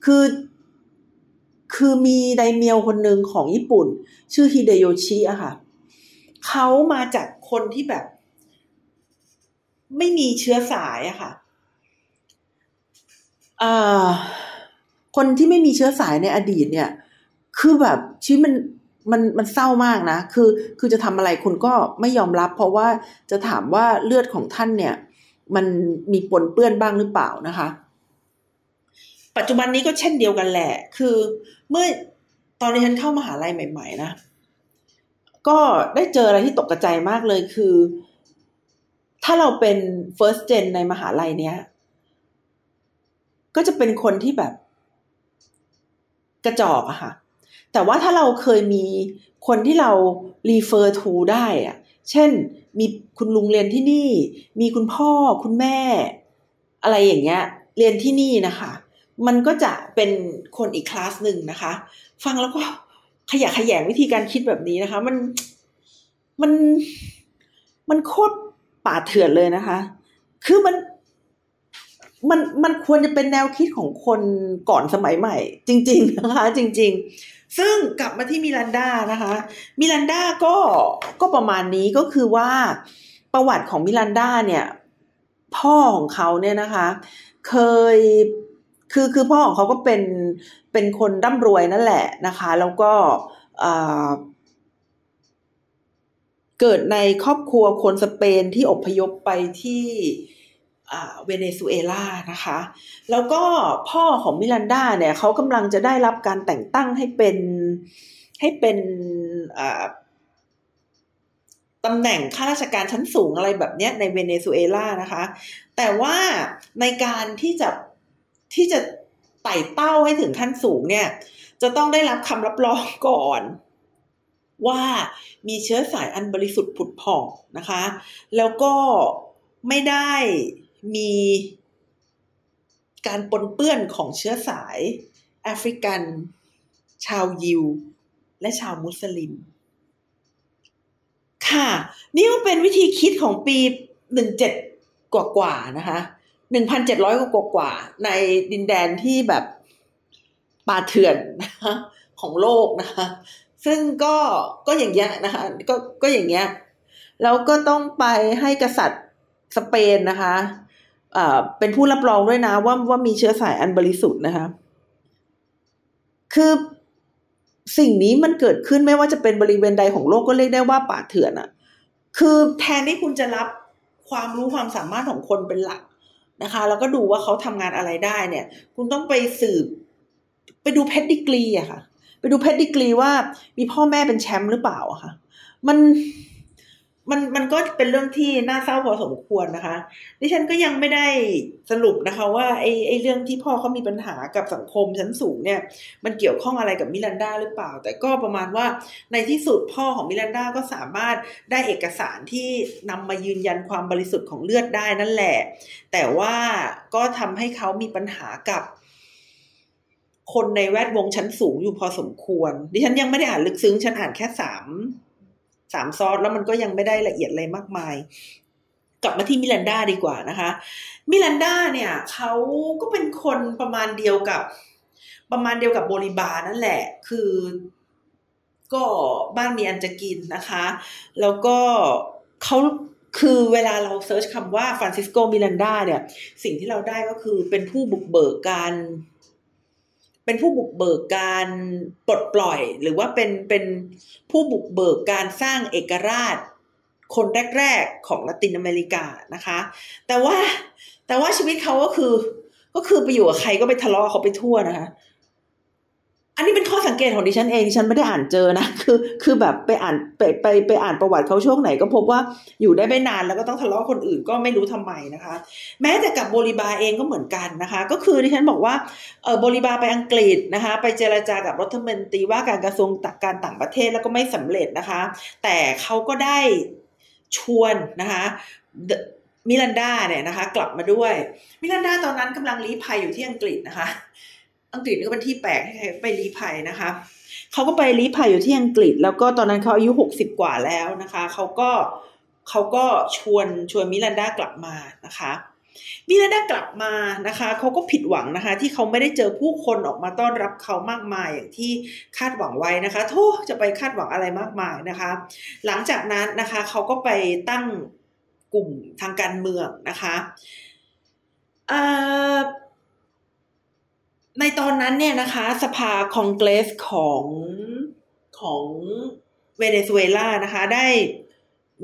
คือคือมีไดเมียวคนหนึ่งของญี่ปุ่น ชื่อฮิเดโยชิอะค่ะเขามาจากคนที่แบบ ไม่มีเชื้อสายอะค่ะอ่า คนที่ไม่มีเชื้อสายในอดีตเนี่ย คือแบบชีวิตมันมันมันเศร้ามากนะ คือคือจะทำอะไรคนก็ไม่ยอมรับ เพราะว่าจะถามว่าเลือดของท่านเนี่ย มันมีปนเปื้อนบ้างหรือเปล่านะคะ ปัจจุบันนี้ก็เช่นเดียวกันแหละ คือเมื่อตอนนี้ฉันเข้ามาหาลัยใหม่ ๆ นะ ก็ได้เจออะไรที่ตกกระจมากเลยคือ ถ้าเราเป็น first gen ในมหาลัยเนี้ย ก็จะเป็นคนที่แบบ กระจอกอะค่ะ แต่ว่าถ้าเราเคยมีคนที่เรา refer to ได้อะเช่นมีคุณลุงเรียนที่นี่ มีคุณพ่อคุณแม่ อะไรอย่างเงี้ย เรียนที่นี่นะคะ มันก็จะเป็นคนอีกคลาสหนึ่งนะคะ ฟังแล้วก็ขยะขยงวิธีการคิดแบบนี้นะคะ มันมันมันโคตรป่าเถื่อนเลยนะคะ คือมัน มันมันควรจะเป็นแนวคิดของคนก่อนสมัยใหม่ จริง ๆ นะคะ จริง ๆ ซึ่งกลับมาที่มิลันดานะคะ มิลันดาก็ก็ประมาณนี้ก็คือว่าประวัติของมิลันดาเนี่ย พ่อของเขาเนี่ยนะคะ เคยคือคือพ่อของเขาก็เป็นเป็นคนร่ำรวยนั่นแหละนะคะ แล้วก็เกิดในครอบครัวคนสเปนที่อพยพไปที่ เวเนซุเอลานะคะ แล้วก็พ่อของมิลันดาเนี่ยเขากำลังจะได้รับการแต่งตั้งให้เป็นให้เป็นตำแหน่งข้าราชการชั้นสูงอะไรแบบนี้ในเวเนซุเอลานะคะ แต่ว่าในการที่จะที่จะไต่เต้าให้ถึงขั้นสูงเนี่ย จะต้องได้รับคำรับรองก่อนว่ามีเชื้อสายอันบริสุทธิ์ผุดผ่องนะคะ แล้วก็ไม่ได้ มีการปนเปื้อนของเชื้อสายแอฟริกัน ชาวยิว และชาวมุสลิม ค่ะ นี่ก็เป็นวิธีคิดของปีหนึ่งเจ็ดกว่าๆนะคะหนึ่งพันเจ็ดร้อยกว่าๆในดินแดนที่แบบป่าเถื่อนนะคะของโลกนะคะซึ่งก็ก็อย่างเงี้ยนะคะก็ก็อย่างเงี้ยแล้วก็ต้องไปให้กษัตริย์สเปนนะคะ เป็นผู้รับรองด้วยนะว่าว่ามีเชื้อสายอันบริสุทธิ์นะคะ คือสิ่งนี้มันเกิดขึ้นไม่ว่าจะเป็นบริเวณใดของโลกก็เรียกได้ว่าป่าเถื่อนอะคือแทนที่คุณจะรับความรู้ความสามารถของคนเป็นหลักนะคะ แล้วก็ดูว่าเขาทำงานอะไรได้เนี่ย คุณต้องไปสืบ ไปดูเพดดิกรีอะค่ะ ไปดูเพดดิกรีว่ามีพ่อแม่เป็นแชมป์หรือเปล่าอะค่ะ มัน มันมันก็เป็นเรื่องที่น่าเศร้าพอสมควรนะคะ ดิฉันก็ยังไม่ได้สรุปนะคะ ว่าไอ้ไอ้เรื่องที่พ่อเขามีปัญหากับสังคมชั้นสูงเนี่ย มันเกี่ยวข้องอะไรกับมิลันดาหรือเปล่า แต่ก็ประมาณว่าในที่สุดพ่อของมิลันดาก็สามารถได้เอกสารที่นำมายืนยันความบริสุทธิ์ของเลือดได้นั่นแหละ แต่ว่าก็ทำให้เขามีปัญหากับคนในแวดวงชั้นสูงอยู่พอสมควร ดิฉันยังไม่ได้อ่านลึกซึ้ง ฉันอ่านแค่สาม สามซอสแล้วมันก็ยังไม่ได้ละเอียดอะไรมากมาย กลับมาที่มิลันดาดีกว่านะคะ มิลันดาเนี่ยเขาก็เป็นคนประมาณเดียวกับ ประมาณเดียวกับโบลิวาร์นั่นแหละ คือก็บ้านมีอันจะกินนะคะ แล้วก็เขาคือเวลาเรา search คำว่าฟรานซิสโกมิรันดาเนี่ย สิ่งที่เราได้ก็คือเป็นผู้บุกเบิกการ เป็นผู้บุกเบิกการปลดปล่อย หรือว่าเป็นเป็นผู้บุกเบิกการสร้างเอกราช คนแรก ๆ ของละตินอเมริกานะคะ แต่ว่าแต่ว่าชีวิตเขาก็คือ ก็คือไปอยู่กับใครก็ไปทะเลาะเขาไปทั่วนะคะ อันนี้เป็นข้อสังเกตของดิฉันเองดิฉันไม่ได้อ่านเจอนะคือคือแบบไปอ่านไปไปไปอ่านประวัติเขาช่วงไหนก็พบว่าอยู่ได้ไม่นานแล้วก็ต้องทะเลาะคนอื่นก็ไม่รู้ทำไมนะคะ แม้แต่กับโบลิบาเองก็เหมือนกันนะคะ ก็คือดิฉันบอกว่าเออโบลิบาไปอังกฤษนะคะ ไปเจรจากับรัฐมนตรีว่าการกระทรวงการต่างประเทศแล้วก็ไม่สำเร็จนะคะ แต่เขาก็ได้ชวนนะคะมิลันดาเนี่ยนะคะ กลับมาด้วย มิลันดาตอนนั้นกำลังลี้ภัยอยู่ที่อังกฤษนะคะ อังกฤษก็เป็นที่แปลกให้ใครไปลี้ภัยนะคะเขาก็ไปลี้ภัยอยู่ที่อังกฤษ แล้วก็ตอนนั้นเขาอายุหกสิบกว่าแล้วนะคะเขาก็เขาก็ชวนชวนมิลันดากลับมานะคะมิลันดากลับมานะคะเขาก็ผิดหวังนะคะ ที่เขาไม่ได้เจอผู้คนออกมาต้อนรับเขามากมายอย่างที่คาดหวังไว้นะคะโทษจะไปคาดหวังอะไรมากมายนะคะ หลังจากนั้นนะคะเขาก็ไปตั้งกลุ่มทางการเมืองนะคะอ่า ในตอนนั้นเนี่ยนะคะ สภาคองเกรสของของเวเนซุเอลานะคะ ได้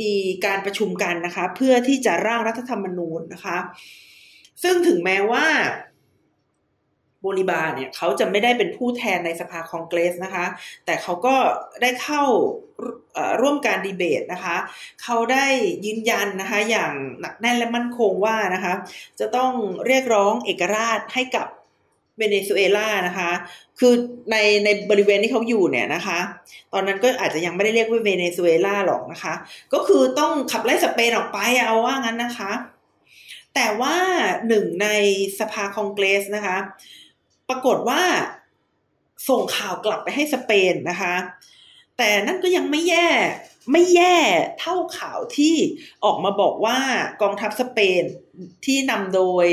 มีการประชุมกันนะคะ เพื่อที่จะร่างรัฐธรรมนูญนะคะ ซึ่งถึงแม้ว่าโบลิบาเนี่ยเขาจะไม่ได้เป็นผู้แทนในสภาคองเกรสนะคะ แต่เขาก็ได้เข้าร่วมการดีเบตนะคะ เขาได้ยืนยันนะคะ อย่างหนักแน่นและมั่นคงว่านะคะ จะต้องเรียกร้องเอกราชให้กับ เวเนซุเอลานะคะ คือในในบริเวณที่เขาอยู่เนี่ยนะคะ ตอนนั้นก็อาจจะยังไม่ได้เรียกว่าเวเนซุเอลาหรอกนะคะ ก็คือต้องขับไล่สเปนออกไปเอาว่างั้นนะคะ แต่ว่าหนึ่งในสภาคองเกรสนะคะ ปรากฏว่าส่งข่าวกลับไปให้สเปนนะคะ แต่นั่นก็ยังไม่แย่ไม่แย่เท่าข่าวที่ออกมาบอกว่ากองทัพสเปนที่นำโดย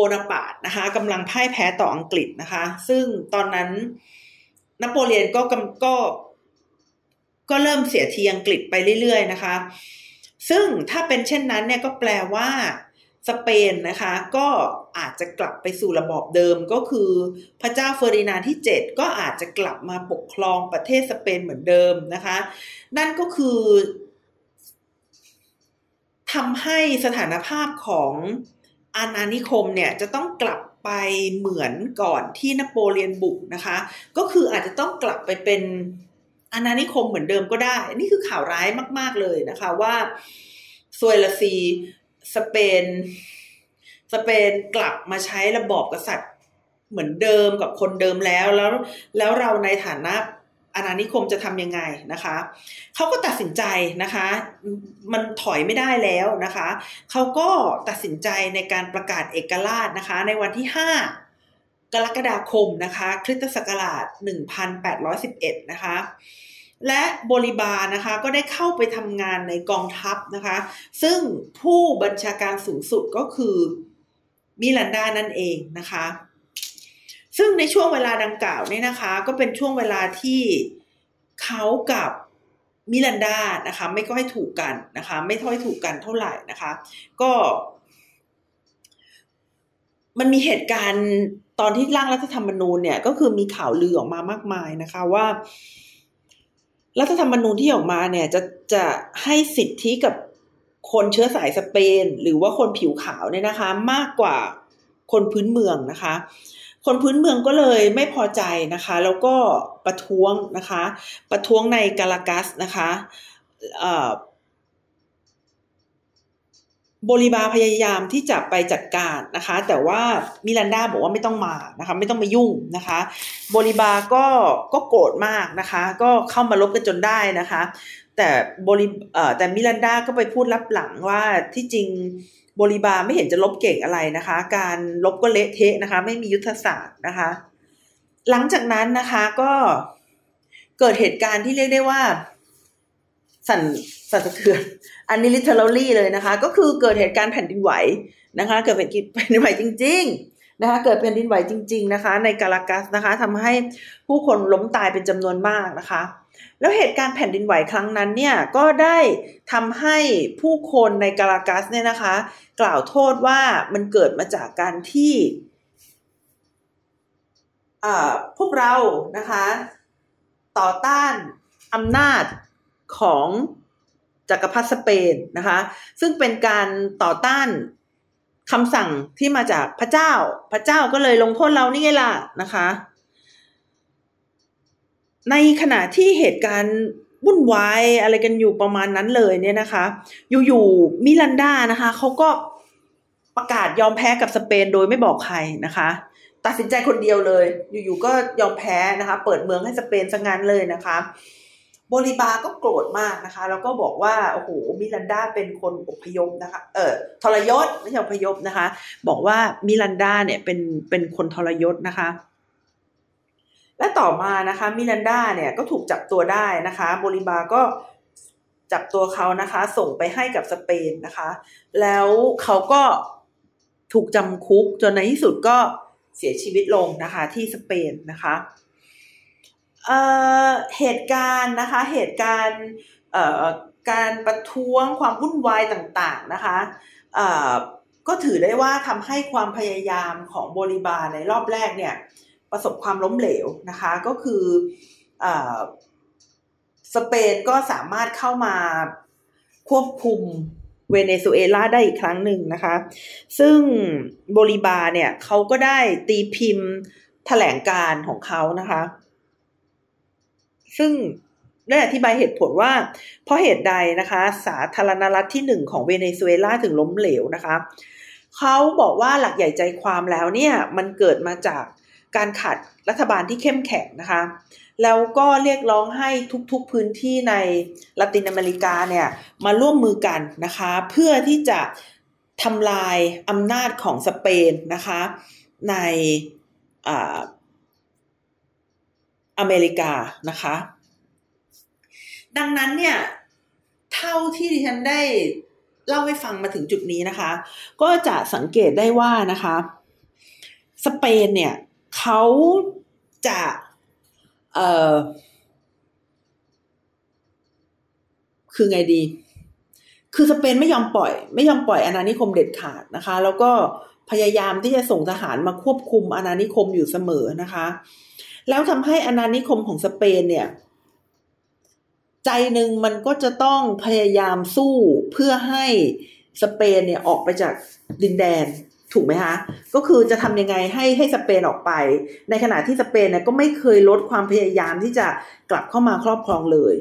โบนาปาร์ตนะคะกำลังพ่ายแพ้ต่ออังกฤษนะคะ ซึ่งตอนนั้นนโปเลียนก็ก็ ก็เริ่มเสียทีอังกฤษไปเรื่อยๆนะคะ ซึ่งถ้าเป็นเช่นนั้นเนี่ยก็แปลว่าสเปนนะคะ ก็อาจจะกลับไปสู่ระบอบเดิมก็คือพระเจ้าเฟอร์ดินานที่ 7 ก็อาจจะกลับมาปกครองประเทศสเปนเหมือนเดิมนะคะ นั่นก็คือทำให้สถานภาพของ อาณานิคมเนี่ยจะต้องกลับไปเหมือนก่อนที่นโปเลียนบุกนะคะ ก็คืออาจจะต้องกลับไปเป็นอาณานิคมเหมือนเดิมก็ได้ นี่คือข่าวร้ายมาก ๆเลยนะคะว่าซวยลาซีสเปน สเปนกลับมาใช้ระบอบกษัตริย์เหมือนเดิมกับคนเดิมแล้วแล้ว แล้วเราในฐานะ อาณานิคมจะทำยังไงนะคะเขาก็ตัดสินใจนะคะ มันถอยไม่ได้แล้วนะคะเขาก็ตัดสินใจในการประกาศเอกราชนะคะ ในวันที่ 5 กรกฎาคมนะคะคริสตศักราช 1811 นะคะ และบริบานะคะก็ได้เข้าไปทำงานในกองทัพนะคะ ซึ่งผู้บัญชาการสูงสุดก็คือมิลันดานั่นเองนะคะ ซึ่งในช่วงเวลาดังกล่าวเนี่ยนะคะ ก็เป็นช่วงเวลาที่เขากับมิลันดานะคะ ไม่ค่อยถูกกันนะคะ ไม่ค่อยถูกกันเท่าไหร่นะคะ ก็ มันมีเหตุการณ์ตอนที่ร่างรัฐธรรมนูญเนี่ย ก็คือมีข่าวลือออกมามากมายนะคะว่า รัฐธรรมนูญที่ออกมาเนี่ย จะจะให้สิทธิกับคนเชื้อสายสเปน หรือว่าคนผิวขาวเนี่ยนะคะ มากกว่าคนพื้นเมืองนะคะ คนพื้นเมืองก็เลยไม่พอใจนะคะ แล้วก็ประท้วงนะคะ ประท้วงในกาลากัสนะคะบริบาพยายามที่จะไปจัดการนะคะ แต่ว่ามิลันดาบอกว่าไม่ต้องมานะคะ ไม่ต้องมายุ่งนะคะบริบาก็ก็โกรธมากนะคะ ก็เข้ามาลบกันจนได้นะคะ แต่บริแต่มิลันดาก็ไปพูดรับหลังว่าที่จริง บริบาไม่เห็นจะลบเก่งอะไรนะคะ การลบก็เละเทะนะคะ ไม่มียุทธศาสตร์นะคะ หลังจากนั้นนะคะก็เกิดเหตุการณ์ที่เรียกได้ว่า สั่นสั่นสะเทือนอันนี้ literally เลยนะคะ ก็คือเกิดเหตุการณ์แผ่นดินไหวนะคะ เกิดแผ่นดินไหวจริง ๆนะคะ เกิดแผ่นดินไหวจริง ๆ นะคะ ในกาลากัสนะคะทำให้ผู้คนล้มตายเป็นจำนวนมากนะคะ แล้วเหตุการณ์แผ่นดินไหวครั้งนั้นเนี่ยก็ได้ทำให้ผู้คนในกาลากัสเนี่ยนะคะ กล่าวโทษว่ามันเกิดมาจากการที่พวกเรานะคะ ต่อต้านอำนาจของจักรพรรดิสเปนนะคะ ซึ่งเป็นการต่อต้านคำสั่งที่มาจากพระเจ้า พระเจ้าก็เลยลงโทษเรานี่ไงล่ะนะคะ ในขณะที่เหตุการณ์วุ่นวายอะไรกันอยู่ประมาณนั้นเลยเนี่ยนะคะ อยู่ๆมิลันดานะคะเขาก็ประกาศยอมแพ้กับสเปนโดยไม่บอกใครนะคะ ตัดสินใจคนเดียวเลย อยู่ๆก็ยอมแพ้นะคะ เปิดเมืองให้สเปนซะงั้นเลยนะคะโบริบาก็โกรธมากนะคะ แล้วก็บอกว่าโอ้โหมิลันดาเป็นคนอพยพนะคะ เออทรยศไม่ใช่อพยพนะคะ บอกว่ามิลันดาเนี่ยเป็นเป็นคนทรยศนะคะ และต่อมานะคะมิลันดาเนี่ยก็ถูกจับตัวได้นะคะโบริบาก็จับตัวเขานะคะ ส่งไปให้กับสเปนนะคะ แล้วเขาก็ถูกจำคุกจนในที่สุดก็เสียชีวิตลงนะคะที่สเปนนะคะเเหตุการณ์นะคะเหตุการณ์การประท้วงความวุ่นวายต่างๆนะคะก็ถือได้ว่าทำให้ความพยายามของโบริบาในรอบแรกเนี่ย ประสบความล้มเหลวนะคะ ก็คืออสเปนก็สามารถเข้ามาควบคุมเวเนซุเอลาได้อีกครั้งหนึ่งนะคะ ซึ่งโบริบาเนี่ยเขาก็ได้ตีพิมพ์แถลงการของเขานะคะ ซึ่งได้อธิบายเหตุผลว่า เพราะเหตุใดนะคะ สาธารณรัฐที่หนึ่งของเวเนซุเอลาถึงล้มเหลวนะคะ เขาบอกว่าหลักใหญ่ใจความแล้วเนี่ย มันเกิดมาจาก การขัดรัฐบาลที่เข้มแข็งนะคะ แล้วก็เรียกร้องให้ทุกๆพื้นที่ในละตินอเมริกาเนี่ยมาร่วมมือกันนะคะ เพื่อที่จะทำลายอำนาจของสเปนนะคะ ในอเมริกานะคะ ดังนั้นเนี่ยเท่าที่ดิฉันได้เล่าให้ฟังมาถึงจุดนี้นะคะ ก็จะสังเกตได้ว่านะคะ สเปนเนี่ย เขาจะเอ่อคือไงดี คือสเปนไม่ยอมปล่อย ไม่ยอมปล่อยอาณานิคมเด็ดขาดนะคะ แล้วก็พยายามที่จะส่งทหารมาควบคุมอาณานิคมอยู่เสมอนะคะ แล้วทำให้อาณานิคมของสเปนเนี่ย ใจหนึ่งมันก็จะต้องพยายามสู้เพื่อให้สเปนเนี่ยออกไปจากดินแดน ถูกไหมคะก็คือจะทำยังไงให้ให้สเปนออกไป ในขณะที่สเปนเนี่ยก็ไม่เคยลดความพยายามที่จะกลับเข้ามาครอบครองเลย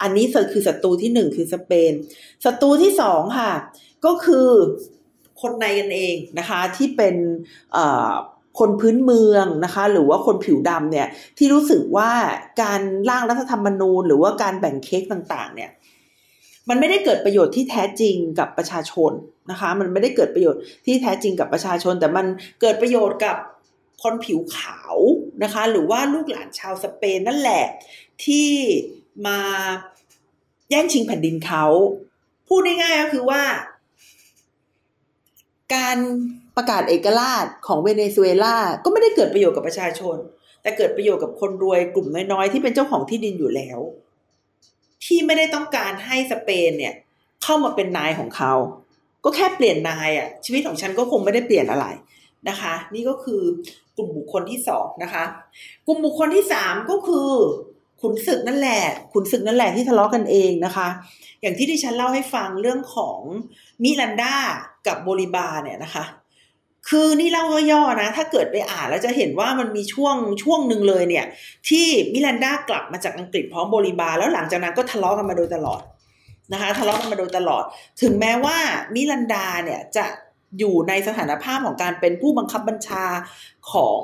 อันนี้คือศัตรูที่หนึ่งคือสเปนศัตรูที่สองค่ะ ก็คือคนในกันเองนะคะ ที่เป็นคนพื้นเมืองนะคะ หรือว่าคนผิวดำเนี่ยที่รู้สึกว่าการร่างรัฐธรรมนูญ หรือว่าการแบ่งเค้กต่าง ๆ เนี่ย มันไม่ได้เกิดประโยชน์ที่แท้จริงกับประชาชน นะคะ มันไม่ได้เกิดประโยชน์ที่แท้จริงกับประชาชน แต่มันเกิดประโยชน์กับคนผิวขาวนะคะ หรือว่าลูกหลานชาวสเปนนั่นแหละ ที่มาแย่งชิงแผ่นดินเขาพูดง่ายๆก็คือว่า การประกาศเอกราชของเวเนซุเอลาก็ไม่ได้เกิดประโยชน์กับประชาชน แต่เกิดประโยชน์กับคนรวยกลุ่มน้อยๆ ที่เป็นเจ้าของที่ดินอยู่แล้ว ที่ไม่ได้ต้องการให้สเปนเนี่ย เข้ามาเป็นนายของเขา ก็แค่เปลี่ยนนายอะ่ะชีวิตของฉันก็คงไม่ได้เปลี่ยนอะไรนะคะ นี่ก็คือกลุ่มบุคคลที่สองนะคะ กลุ่มบุคคลที่สามก็คือ ขุนศึกนั่นแหละ ขุนศึกนั่นแหละที่ทะเลาะกันเองนะคะ อย่างที่ดิฉันเล่าให้ฟังเรื่องของมิลันดากับโบลิบาเนี่ยนะคะคือนี่เล่าย่อๆนะ ถ้าเกิดไปอ่านแล้วจะเห็นว่ามันมีช่วงช่วงหนึ่งเลยเนี่ย ที่มิลันดากลับมาจากอังกฤษพร้อมโบลิบา แล้วหลังจากนั้นก็ทะเลาะกันมาโดยตลอด นะคะทะเลาะกันมาโดยตลอด ถึงแม้ว่ามิลันดาเนี่ยจะอยู่ในสถานภาพของการเป็นผู้บังคับบัญชาของ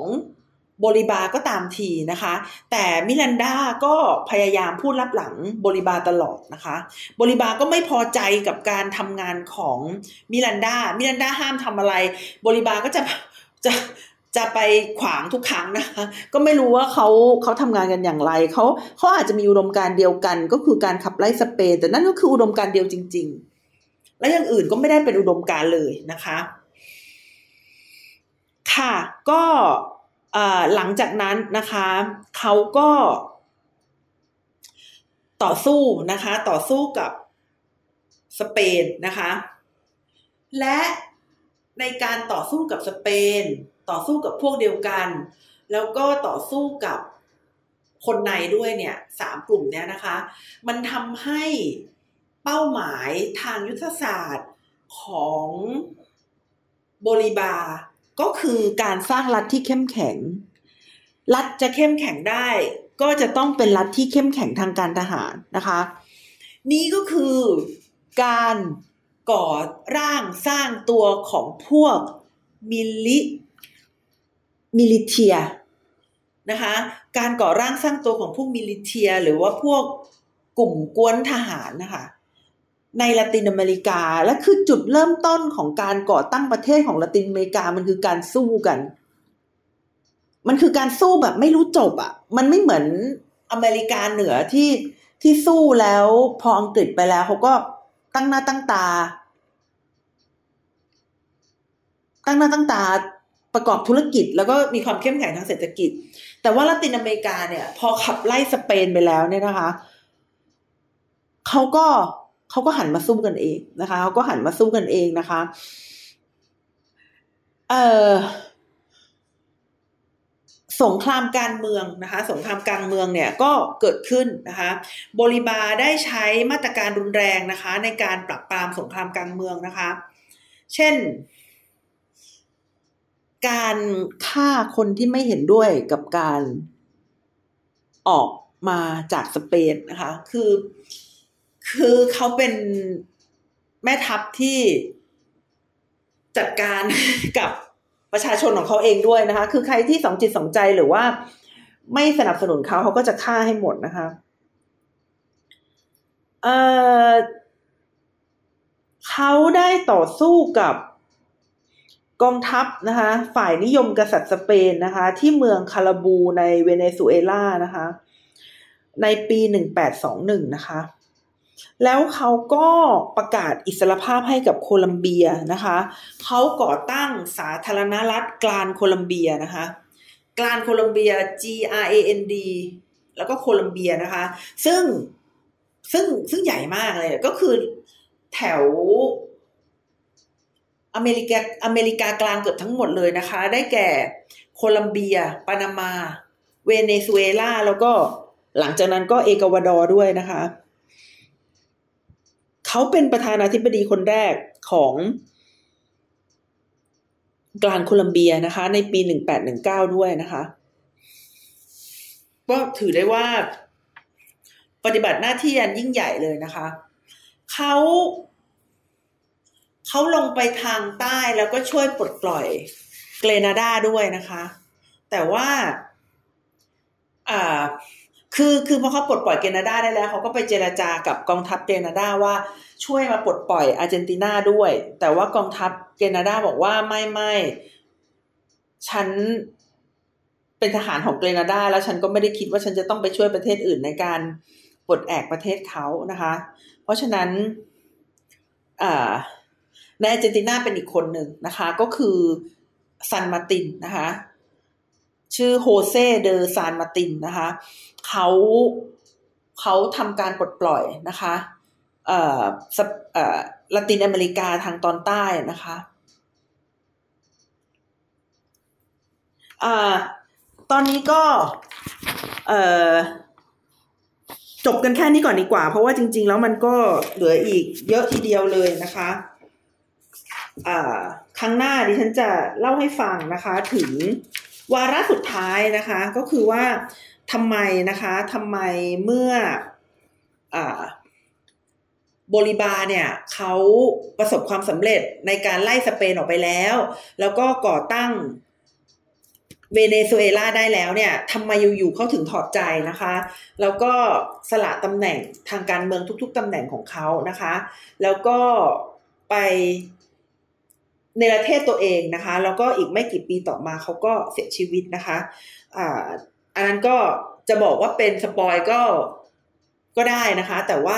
บริบาก็ตามทีนะคะ แต่มิลันดาก็พยายามพูดรับหลังบริบาตลอดนะคะ บริบาก็ไม่พอใจกับการทำงานของมิลันดามิลันดาห้ามทำอะไร บริบาก็จะจะ จะไปขวางทุกครั้งนะคะ ก็ไม่รู้ว่าเขาเขาทำงานกันอย่างไรเขาเขาอาจจะมีอุดมการเดียวกันก็คือการขับไล่สเปน แต่นั่นก็คืออุดมการเดียวจริง ๆ และอย่างอื่นก็ไม่ได้เป็นอุดมการเลยนะคะ ค่ะ ก็หลังจากนั้นนะคะเขาก็ต่อสู้นะคะ ต่อสู้กับสเปนนะคะ และในการต่อสู้กับสเปน ต่อสู้กับพวกเดียวกัน แล้วก็ต่อสู้กับคนในด้วยเนี่ยสามกลุ่มเนี้ยนะคะ มันทำให้เป้าหมายทางยุทธศาสตร์ของโบลิบา ก็คือการสร้างรัฐที่เข้มแข็ง รัฐจะเข้มแข็งได้ ก็จะต้องเป็นรัฐที่เข้มแข็งทางการทหารนะคะ นี่ก็คือการก่อร่างสร้างตัวของพวก mili- militia นะคะการก่อร่างสร้างตัวของพวก militia หรือว่าพวกกลุ่มก๊วนทหารนะคะในละตินอเมริกาและคือจุดเริ่มต้นของการก่อตั้งประเทศของละตินอเมริกามันคือการสู้กัน มันคือการสู้แบบไม่รู้จบอะ่ะ มันไม่เหมือนอเมริกาเหนือที่ที่สู้แล้วพออังกฤษไปแล้วเขาก็ตั้งหน้าตั้งตา ตั้งหน้าตั้งตา ประกอบธุรกิจ แล้วก็มีความเข้มแข็งทางเศรษฐกิจ แต่ว่าละตินอเมริกาเนี่ย พอขับไล่สเปนไปแล้วเนี่ยนะคะเขาก็เขาก็หันมาสู้กันเองนะคะเขาก็หันมาสู้กันเองนะคะ เอ่อสงครามการเมืองนะคะ สงครามกลางเมืองเนี่ยก็เกิดขึ้นนะคะบริบาได้ใช้มาตรการรุนแรงนะคะ ในการปรับปรามสงครามกลางเมืองนะคะ เช่น การฆ่าคนที่ไม่เห็นด้วยกับการออกมาจากสเปนนะคะ คือ คือเขาเป็นแม่ทัพที่จัดการกับประชาชนของเขาเองด้วยนะคะ คือใครที่สองจิตสองใจหรือว่าไม่สนับสนุนเขาเขาก็จะฆ่าให้หมดนะคะ เออเขาได้ต่อสู้กับ กองทัพนะคะฝ่ายนิยมกษัตริย์สเปนนะคะที่เมืองคาราบูในเวเนซุเอลานะคะในปี 1821 นะคะ แล้วเขาก็ประกาศอิสรภาพให้กับโคลัมเบียนะคะเขาก่อตั้งสาธารณรัฐกลานโคลัมเบียนะคะกลานโคลัมเบีย G R A N D แล้วก็โคลัมเบียนะคะ ซึ่งซึ่งซึ่งใหญ่มากเลยก็คือแถว อเมริกาอเมริกากลางเกือบทั้งหมดเลยนะคะ ได้แก่โคลัมเบีย ปานามา เวเนซุเอลา แล้วก็หลังจากนั้นก็เอกวาดอร์ด้วยนะคะ เขาเป็นประธานาธิบดีคนแรกของกลางโคลัมเบียนะคะ ในปีหนึ่งแปดหนึ่งเก้าด้วยนะคะ ก็ถือได้ว่าปฏิบัติหน้าที่อันยิ่งใหญ่เลยนะคะ เขา เขาลงไปทางใต้แล้วก็ช่วยปลดปล่อยเกรนาดาด้วยนะคะ แต่ว่าอ่าคือคือพอเขาปลดปล่อยเกรนาดาได้แล้วเขาก็ไปเจราจากับกองทัพเกรนาดาว่าช่วยมาปลดปล่อยอาร์เจนตินาด้วย แต่ว่ากองทัพเกรนาดาบอกว่าไม่ไม่ฉันเป็นทหารของเกรนาดาแล้วฉันก็ไม่ได้คิดว่าฉันจะต้องไปช่วยประเทศอื่นในการปลดแอกประเทศเขานะคะ เพราะฉะนั้นอ่า ในอาร์เจนตินาเป็นอีกคนหนึ่งนะคะ ก็คือซันมาตินนะคะ ชื่อโฮเซเดอซานมาตินนะคะเขาเขาทำการปลดปล่อยนะคะเอ่อเอ่อละตินอเมริกาทางตอนใต้นะคะอ่าตอนนี้ก็เอ่อจบกันแค่นี้ก่อนดีกว่า เพราะว่าจริง ๆ แล้วมันก็เหลืออีกเยอะทีเดียวเลยนะคะ ครั้งหน้าดิฉันจะเล่าให้ฟังนะคะถึงวาระสุดท้ายนะคะก็คือว่าทำไมนะคะทำไมเมื่อโบลิบาเนี่ยเขาประสบความสำเร็จในการไล่สเปนออกไปแล้ว แล้วก็ก่อตั้งเวเนซุเอลาได้แล้วเนี่ยทำไมอยู่ๆเขาถึงถอดใจนะคะ แล้วก็สละตำแหน่งทางการเมืองทุก ๆตำแหน่งของเขานะคะ แล้วก็ไป ในประเทศตัวเองนะคะ แล้วก็อีกไม่กี่ปีต่อมาเขาก็เสียชีวิตนะคะอ่าอันนั้นก็จะบอกว่าเป็นสปอยก็ก็ได้นะคะ แต่ว่า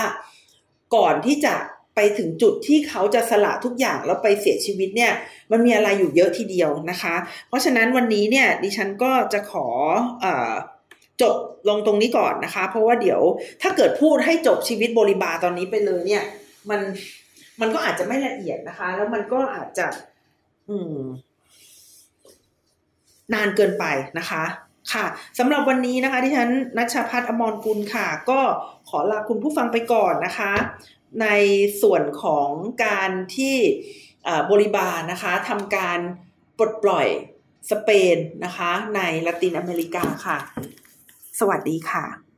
ก่อนที่จะไปถึงจุดที่เขาจะสละทุกอย่างแล้วไปเสียชีวิตเนี่ยมันมีอะไรอยู่เยอะทีเดียวนะคะ เพราะฉะนั้นวันนี้เนี่ยดิฉันก็จะขออจบลงตรงนี้ก่อนนะคะ เพราะว่าเดี๋ยวถ้าเกิดพูดให้จบชีวิตบริบาตอนนี้ไปเลยเนี่ย มัน มันก็อาจจะไม่ละเอียดนะคะ แล้วมันก็อาจจะ อืม นานเกินไปนะคะค่ะสำหรับวันนี้นะคะที่ฉันนัชพัฒนอมรกุลค่ะ ก็ขอลาคุณผู้ฟังไปก่อนนะคะ ในส่วนของการที่บริบาลนะคะทำการปลดปล่อยสเปนนะคะ ในละตินอเมริกาค่ะ สวัสดีค่ะ